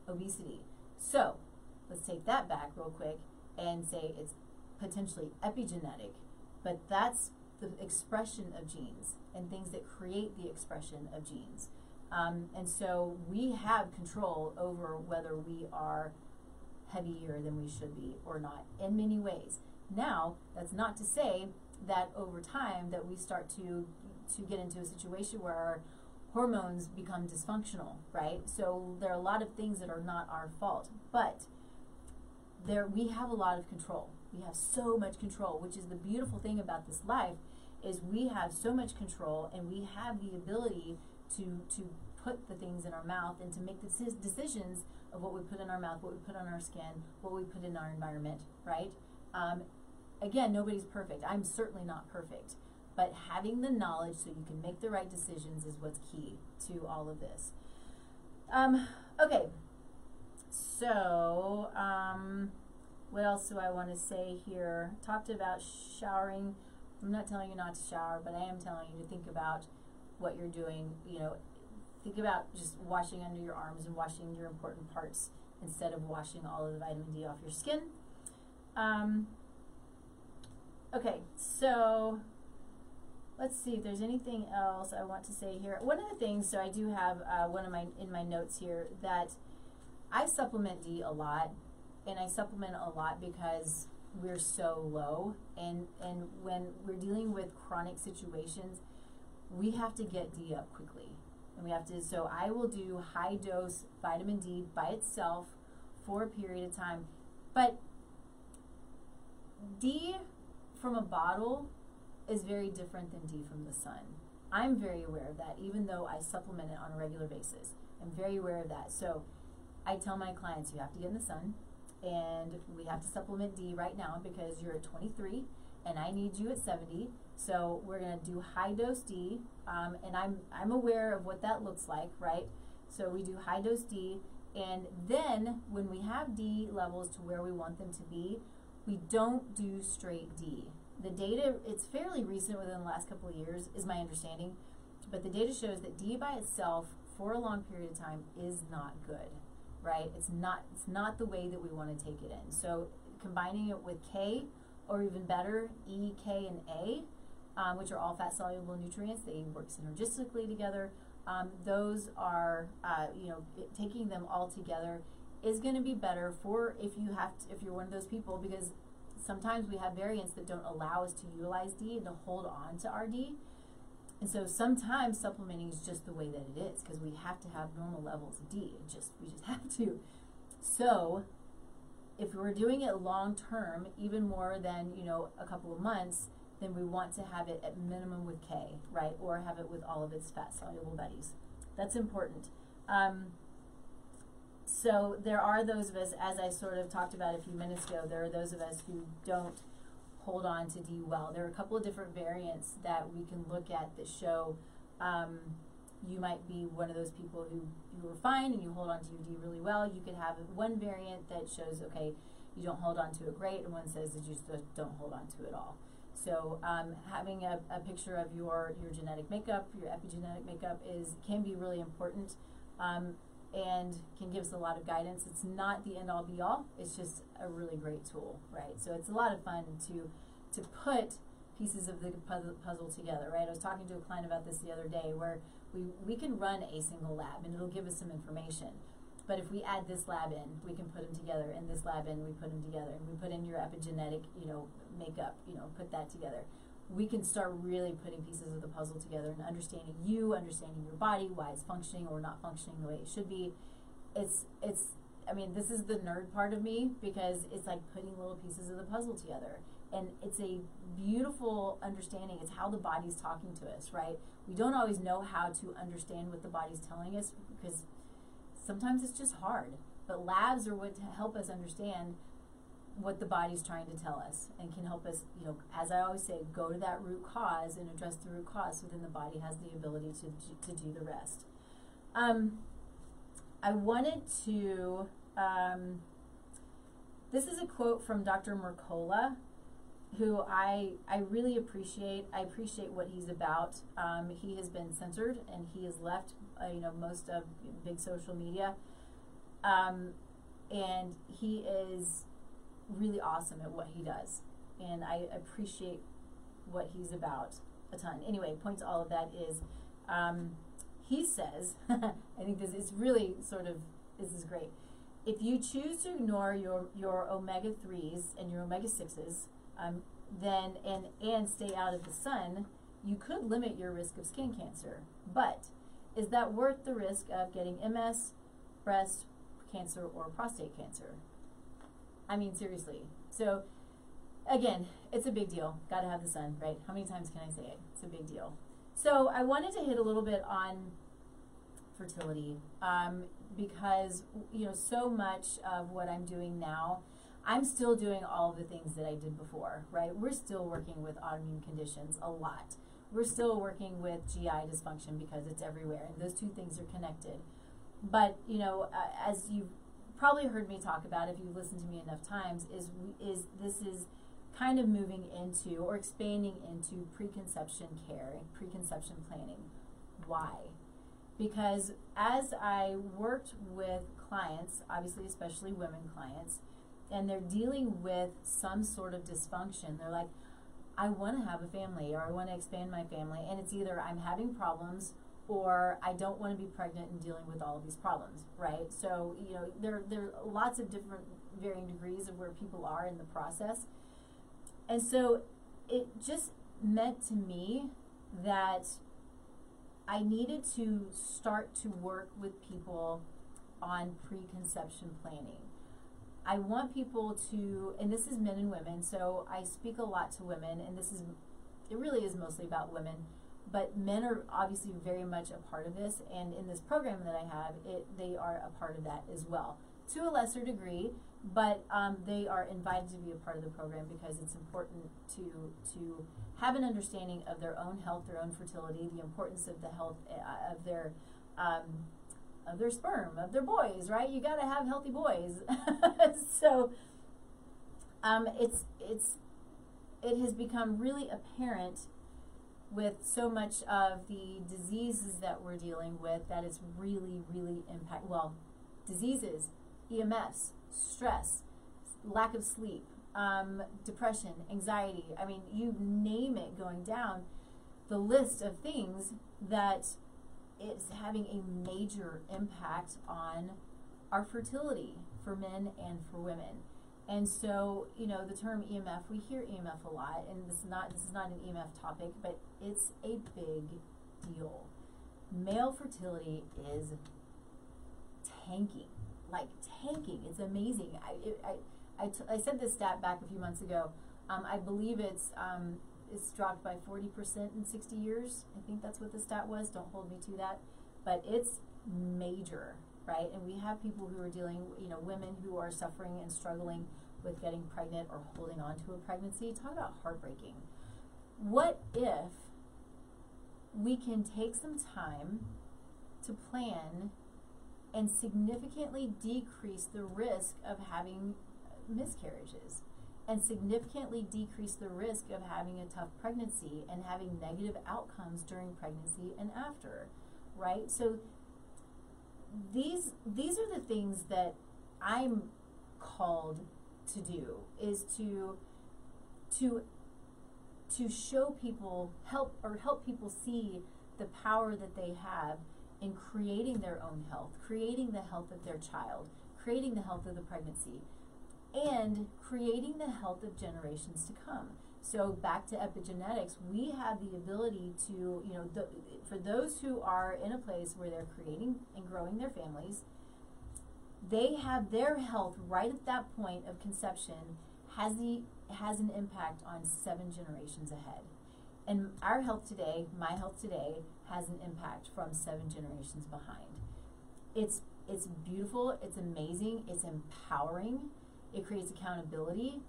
obesity. So let's take that back real quick and say it's potentially epigenetic, but that's the expression of genes and things that create the expression of genes. Um, and so we have control over whether we are heavier than we should be or not in many ways. Now, that's not to say that over time that we start to to get into a situation where our hormones become dysfunctional, right? So there are a lot of things that are not our fault, but there we have a lot of control. We have so much control, which is the beautiful thing about this life is we have so much control and we have the ability to to put the things in our mouth and to make the decisions of what we put in our mouth, what we put on our skin, what we put in our environment, right? Um, again, nobody's perfect. I'm certainly not perfect. But having the knowledge so you can make the right decisions is what's key to all of this. Um, okay, so um, what else do I want to say here? Talked about showering. I'm not telling you not to shower, but I am telling you to think about what you're doing. You know, think about just washing under your arms and washing your important parts instead of washing all of the vitamin D off your skin. Um, okay, so let's see if there's anything else I want to say here. One of the things, so I do have uh, one of my in my notes here that I supplement D a lot, and I supplement a lot because we're so low, and and when we're dealing with chronic situations, we have to get D up quickly, and we have to. So I will do high dose vitamin D by itself for a period of time, but D from a bottle is very different than D from the sun. I'm very aware of that, even though I supplement it on a regular basis. I'm very aware of that. So I tell my clients you have to get in the sun, and we have to supplement D right now because you're at 23 and I need you at 70. So we're going to do high dose D, um, and I'm I'm aware of what that looks like, right? So we do high dose D, and then when we have D levels to where we want them to be, we don't do straight D the data, it's fairly recent within the last couple of years, is my understanding, but the data shows that D by itself for a long period of time is not good, right? It's not, it's not the way that we want to take it in. So combining it with K, or even better, E, K, and A, um, which are all fat soluble nutrients, they work synergistically together. Um, those are, uh, you know, it, taking them all together is going to be better for if you have to, if you're one of those people because sometimes we have variants that don't allow us to utilize D and to hold on to RD. And so sometimes supplementing is just the way that it is because we have to have normal levels of D. It just we just have to. So if we're doing it long term, even more than you know a couple of months, then we want to have it at minimum with K, right, or have it with all of its fat soluble buddies. That's important. Um, so there are those of us, as I sort of talked about a few minutes ago, there are those of us who don't hold on to D well. There are a couple of different variants that we can look at that show um, you might be one of those people who you were fine and you hold on to your D really well. You could have one variant that shows, okay, you don't hold on to it great, and one says that you just don't hold on to it all. So um, having a, a, picture of your, your genetic makeup, your epigenetic makeup is can be really important. Um, and can give us a lot of guidance. It's not the end all be all. It's just a really great tool, right? So it's a lot of fun to to put pieces of the puzzle, puzzle together, right? I was talking to a client about this the other day where we, we can run a single lab and it'll give us some information. But if we add this lab in, we can put them together, and this lab in, we put them together, and we put in your epigenetic, you know, makeup, you know, put that together we can start really putting pieces of the puzzle together and understanding you, understanding your body, why it's functioning or not functioning the way it should be. It's it's I mean, this is the nerd part of me because it's like putting little pieces of the puzzle together. And it's a beautiful understanding. It's how the body's talking to us, right? We don't always know how to understand what the body's telling us because sometimes it's just hard. But labs are what help us understand what the body's trying to tell us and can help us, you know, as I always say, go to that root cause and address the root cause so then the body has the ability to, to do the rest. Um, I wanted to, um, this is a quote from Dr. Mercola, who I, I really appreciate. I appreciate what he's about. Um, he has been censored and he has left, uh, you know, most of big social media. Um, and he is really awesome at what he does. And I appreciate what he's about a ton. Anyway, point to all of that is um, he says, I think this is really sort of this is great. If you choose to ignore your your omega threes and your omega sixes, um, then and and stay out of the sun, you could limit your risk of skin cancer. But is that worth the risk of getting MS, breast cancer, or prostate cancer? I mean, seriously. So, again, it's a big deal. Got to have the sun, right? How many times can I say it? It's a big deal. So, I wanted to hit a little bit on fertility um, because, you know, so much of what I'm doing now I'm still doing all the things that I did before, right? We're still working with autoimmune conditions a lot. We're still working with GI dysfunction because it's everywhere, and those two things are connected. But you know, uh, as you've probably heard me talk about, if you've listened to me enough times, is is this is kind of moving into or expanding into preconception care and preconception planning. Why? Because as I worked with clients, obviously, especially women clients, and they're dealing with some sort of dysfunction. They're like, I want to have a family or I want to expand my family. And it's either I'm having problems or I don't want to be pregnant and dealing with all of these problems, right? So, you know, there, there are lots of different varying degrees of where people are in the process. And so it just meant to me that I needed to start to work with people on preconception planning. I want people to, and this is men and women, so I speak a lot to women, and this is, it really is mostly about women, but men are obviously very much a part of this, and in this program that I have, it, they are a part of that as well, to a lesser degree, but um, they are invited to be a part of the program because it's important to to have an understanding of their own health, their own fertility, the importance of the health uh, of their um, of their sperm, of their boys, right? You got to have healthy boys. so um, it's it's it has become really apparent with so much of the diseases that we're dealing with that it's really really impact well diseases emfs stress lack of sleep um, depression anxiety i mean you name it going down the list of things that it's having a major impact on our fertility for men and for women. And so, you know, the term EMF, we hear EMF a lot, and this is not this is not an EMF topic, but it's a big deal. Male fertility is tanking, like tanking. It's amazing. I it, I, I, t- I said this stat back a few months ago. Um, I believe it's um, it's dropped by 40% in 60 years. I think that's what the stat was. Don't hold me to that. But it's major, right? And we have people who are dealing, you know, women who are suffering and struggling with getting pregnant or holding on to a pregnancy. Talk about heartbreaking. What if we can take some time to plan and significantly decrease the risk of having miscarriages? And significantly decrease the risk of having a tough pregnancy and having negative outcomes during pregnancy and after, right? So these these are the things that I'm called to do is to to to show people help or help people see the power that they have in creating their own health, creating the health of their child, creating the health of the pregnancy and creating the health of generations to come. So back to epigenetics, we have the ability to, you know, for those who are in a place where they're creating and growing their families, they have their health right at that point of conception has the has an impact on seven generations ahead. And our health today, my health today, has an impact from seven generations behind. It's it's beautiful, it's amazing, it's empowering it creates accountability.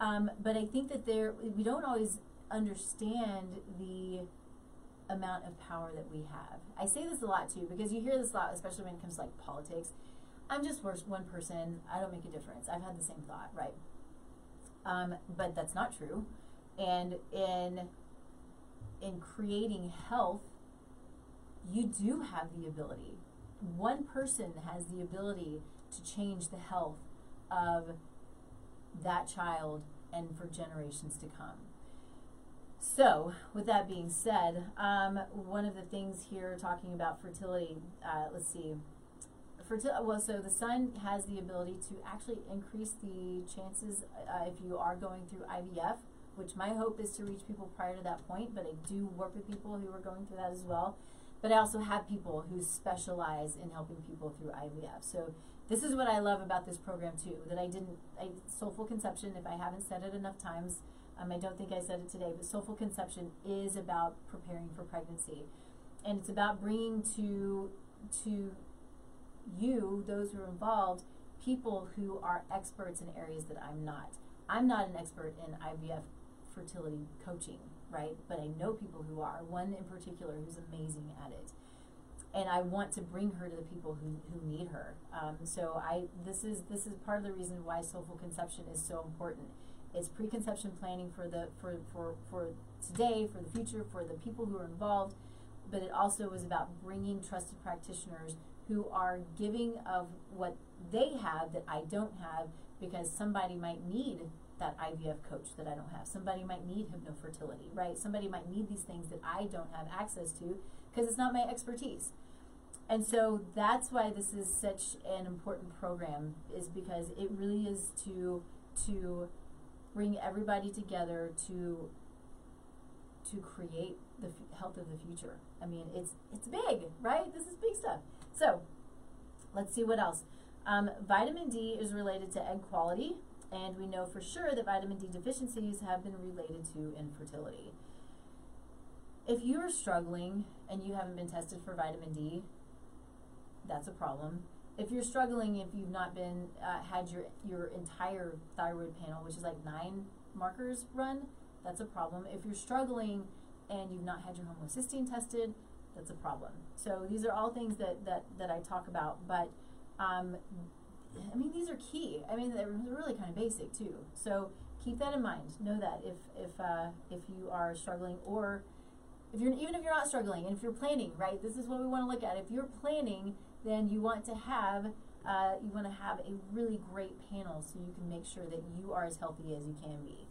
Um, but I think that there we don't always understand the amount of power that we have. I say this a lot too because you hear this a lot, especially when it comes to like politics. I'm just one person. I don't make a difference. I've had the same thought, right? Um, but that's not true. And in in creating health, you do have the ability. One person has the ability to change the health of that child and for generations to come. So, with that being said, um, one of the things here talking about fertility, uh, let's see. Fertil- well, so the sun has the ability to actually increase the chances uh, if you are going through IVF, which my hope is to reach people prior to that point, but I do work with people who are going through that as well. But I also have people who specialize in helping people through IVF. So, this is what I love about this program too, that I didn't, I, SoulFull Conception, if I haven't said it enough times, um, I don't think I said it today, but SoulFull Conception is about preparing for pregnancy, and it's about bringing to to you, those who are involved, people who are experts in areas that I'm not. I'm not an expert in IVF fertility coaching, right? But I know people who are. One in particular who's amazing at it, and I want to bring her to the people who, who need her. Um, so I this is this is part of the reason why SoulFull Conception is so important it's preconception planning for the for, for, for today, for the future, for the people who are involved. But it also was about bringing trusted practitioners who are giving of what they have that I don't have because somebody might need that IVF coach that I don't have. Somebody might need hypnofertility, right? Somebody might need these things that I don't have access to because it's not my expertise. And so that's why this is such an important program is because it really is to to bring everybody together to to create the health of the future. I mean, it's it's big, right? This is big stuff. So, let's see what else. Um, vitamin D is related to egg quality, and we know for sure that vitamin D deficiencies have been related to infertility. If you are struggling and you haven't been tested for vitamin D, that's a problem if you're struggling, if you've not been uh, had your your entire thyroid panel, which is like nine markers run, that's a problem. If you're struggling and you've not had your homocysteine tested, that's a problem. So these are all things that that that I talk about, but um, I mean these are key. I mean they're really kind of basic too. So keep that in mind. Know that if if uh, if you are struggling or if you're even if you're not struggling and if you're planning, right? This is what we want to look at. If you're planning then you want to have uh, you want to have a really great panel so you can make sure that you are as healthy as you can be.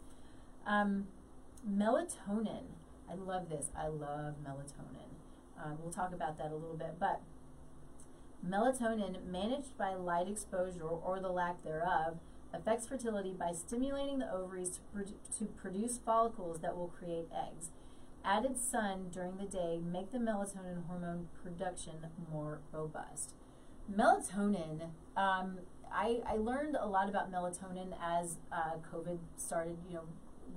Um, melatonin. I love this. I love melatonin. Um, we'll talk about that a little bit, but melatonin managed by light exposure or the lack thereof affects fertility by stimulating the ovaries to, to produce follicles that will create eggs added sun during the day make the melatonin hormone production more robust. Melatonin, um, I, I learned a lot about melatonin as uh, COVID started, you know,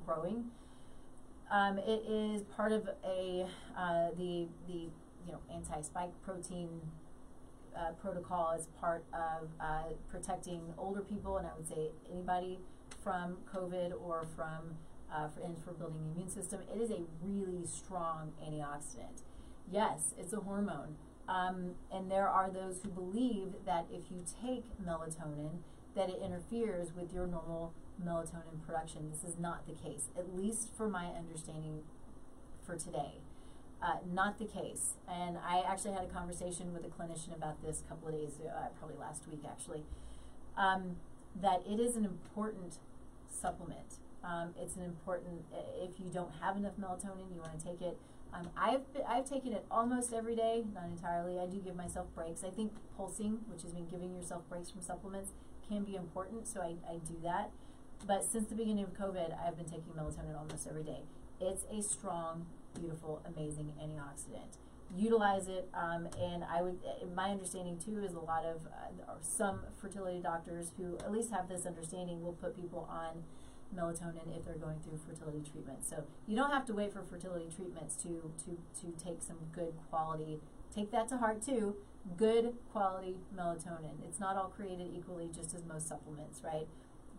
growing. Um, it is part of a uh, the the you know anti-spike protein uh, protocol as part of uh, protecting older people, and I would say anybody from COVID or from uh, for, and for building the immune system. It is a really strong antioxidant. Yes, it's a hormone. Um, and there are those who believe that if you take melatonin, that it interferes with your normal melatonin production. This is not the case, at least for my understanding for today. Uh, not the case. And I actually had a conversation with a clinician about this a couple of days, uh, probably last week actually, um, that it is an important supplement. Um, it's an important, if you don't have enough melatonin, you want to take it. Um, I've, I've taken it almost every day, not entirely. I do give myself breaks. I think pulsing, which has been giving yourself breaks from supplements, can be important, so I, I do that. But since the beginning of COVID, I've been taking melatonin almost every day. It's a strong, beautiful, amazing antioxidant. Utilize it, um, and I would. My understanding too is a lot of uh, some fertility doctors who at least have this understanding will put people on melatonin if they're going through fertility treatment. So you don't have to wait for fertility treatments to to to take some good quality. Take that to heart too. Good quality melatonin. It's not all created equally, just as most supplements, right?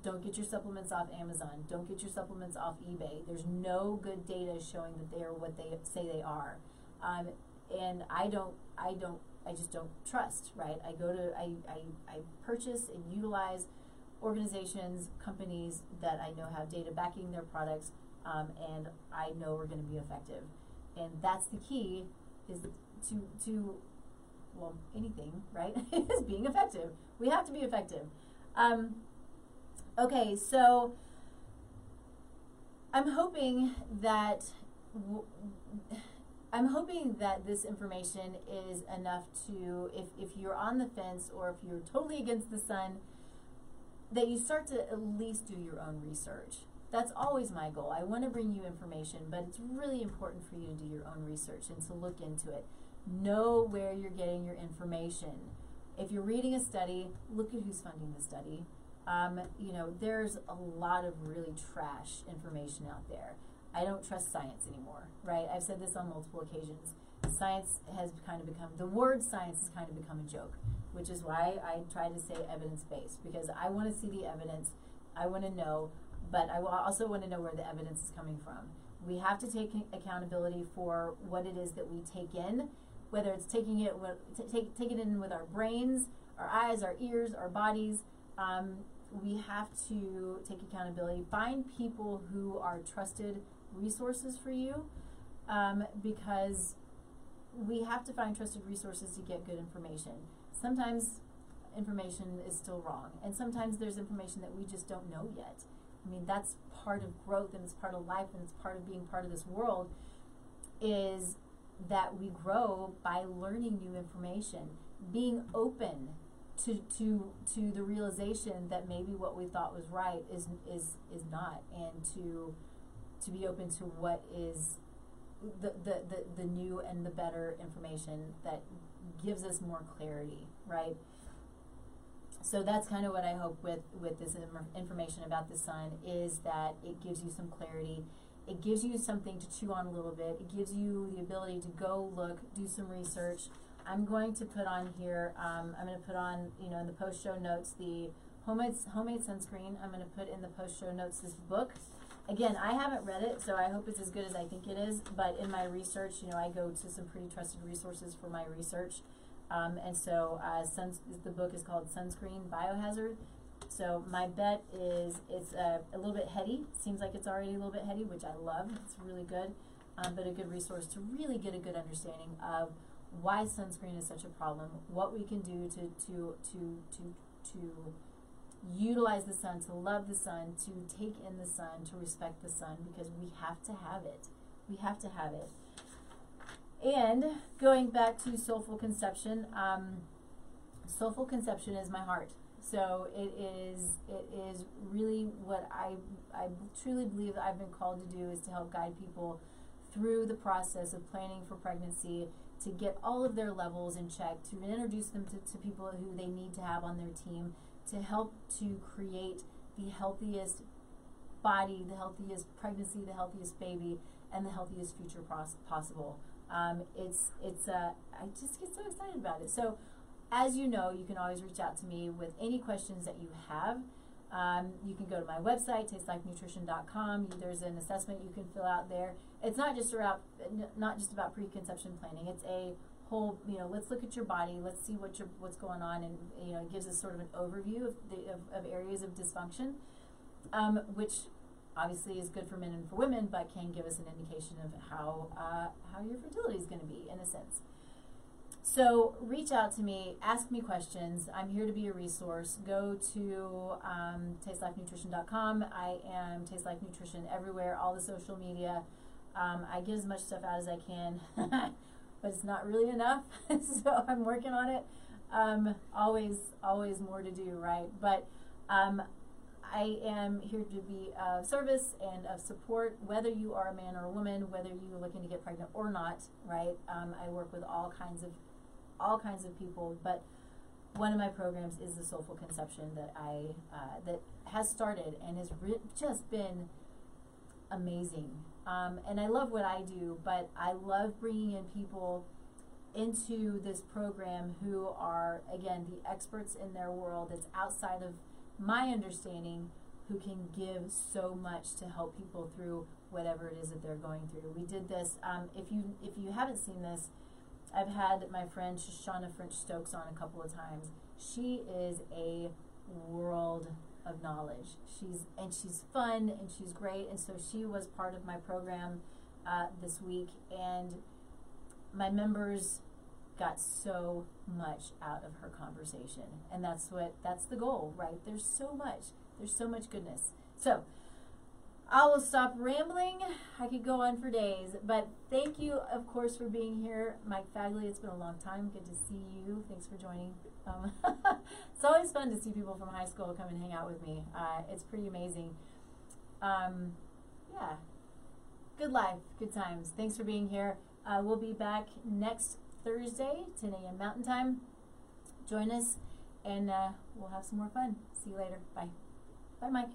Don't get your supplements off Amazon. Don't get your supplements off eBay. There's no good data showing that they are what they say they are, um, and I don't. I don't. I just don't trust. Right? I go to. I. I, I purchase and utilize organizations, companies that I know have data backing their products, um, and I know are going to be effective. And that's the key, is to to well anything right is being effective. We have to be effective. Um, okay, so I'm hoping that I'm hoping that this information is enough to, if, if you're on the fence or if you're totally against the sun, that you start to at least do your own research. That's always my goal. I want to bring you information, but it's really important for you to do your own research and to look into it. Know where you're getting your information. If you're reading a study, look at who's funding the study. Um, you know, there's a lot of really trash information out there. I don't trust science anymore, right? I've said this on multiple occasions. Science has kind of become, the word science has kind of become a joke, which is why I try to say evidence based, because I want to see the evidence. I want to know, but I also want to know where the evidence is coming from. We have to take accountability for what it is that we take in, whether it's taking it, take, taking it in with our brains, our eyes, our ears, our bodies. Um, we have to take accountability. Find people who are trusted resources for you um, because we have to find trusted resources to get good information. Sometimes information is still wrong, and sometimes there's information that we just don't know yet. I mean, that's part of growth and it's part of life and it's part of being part of this world is that we grow by learning new information, being open to to to the realization that maybe what we thought was right is is is not and to to be open to what is the, the, the, the new and the better information that gives us more clarity, right? So that's kind of what I hope with, with this information about the sun is that it gives you some clarity. It gives you something to chew on a little bit. It gives you the ability to go look, do some research. I'm going to put on here, um, I'm going to put on, you know, in the post show notes, the homemade, homemade sunscreen. I'm going to put in the post show notes this book again, I haven't read it, so I hope it's as good as I think it is. But in my research, you know, I go to some pretty trusted resources for my research. Um, and so uh, suns- the book is called Sunscreen Biohazard. So my bet is it's uh, a little bit heady. Seems like it's already a little bit heady, which I love. It's really good, um, but a good resource to really get a good understanding of why sunscreen is such a problem, what we can do to to to to to utilize the sun, to love the sun, to take in the sun, to respect the sun, because we have to have it. We have to have it. And going back to SoulFull Conception, um, SoulFull Conception is my heart. So it is it is really what I I truly believe that I've been called to do is to help guide people through the process of planning for pregnancy to get all of their levels in check, to introduce them to, to people who they need to have on their team, to help to create the healthiest body, the healthiest pregnancy, the healthiest baby, and the healthiest future pos- possible. Um, it's it's uh, I just get so excited about it. So, as you know, you can always reach out to me with any questions that you have. Um, you can go to my website, tastelifenutrition.com. There's an assessment you can fill out there. It's not just about not just about preconception planning. It's a whole, you know, let's look at your body, let's see what your what's going on, and you know, it gives us sort of an overview of the of, of areas of dysfunction, um, which obviously is good for men and for women, but can give us an indication of how uh, how your fertility is going to be in a sense. So reach out to me, ask me questions. I'm here to be a resource. Go to um, tastelifenutrition.com. I am Taste Life Nutrition everywhere, all the social media. Um, I get as much stuff out as I can. but it's not really enough. so I'm working on it. Um, always, always more to do, right? But um, I am here to be of service and of support, whether you are a man or a woman, whether you're looking to get pregnant or not, right? Um, I work with all kinds of all kinds of people, but one of my programs is the SoulFull Conception that I uh, that has started and has re- just been amazing. Um, and I love what I do, but I love bringing in people into this program who are, again, the experts in their world that's outside of my understanding, who can give so much to help people through whatever it is that they're going through. We did this. Um, if you if you haven't seen this, I've had my friend Shoshana French Stokes on a couple of times. She is a world of knowledge. She's and she's fun and she's great, and so she was part of my program uh, this week, and my members got so much out of her conversation, and that's what that's the goal, right? There's so much. There's so much goodness. So I will stop rambling. I could go on for days, but thank you, of course, for being here, Mike Fagley. It's been a long time. Good to see you. Thanks for joining. Um, it's always fun to see people from high school come and hang out with me. Uh, it's pretty amazing. Um, yeah, good life, good times. Thanks for being here. Uh, we'll be back next Thursday, 10 a.m. Mountain Time. Join us, and uh, we'll have some more fun. See you later. Bye. Bye, Mike.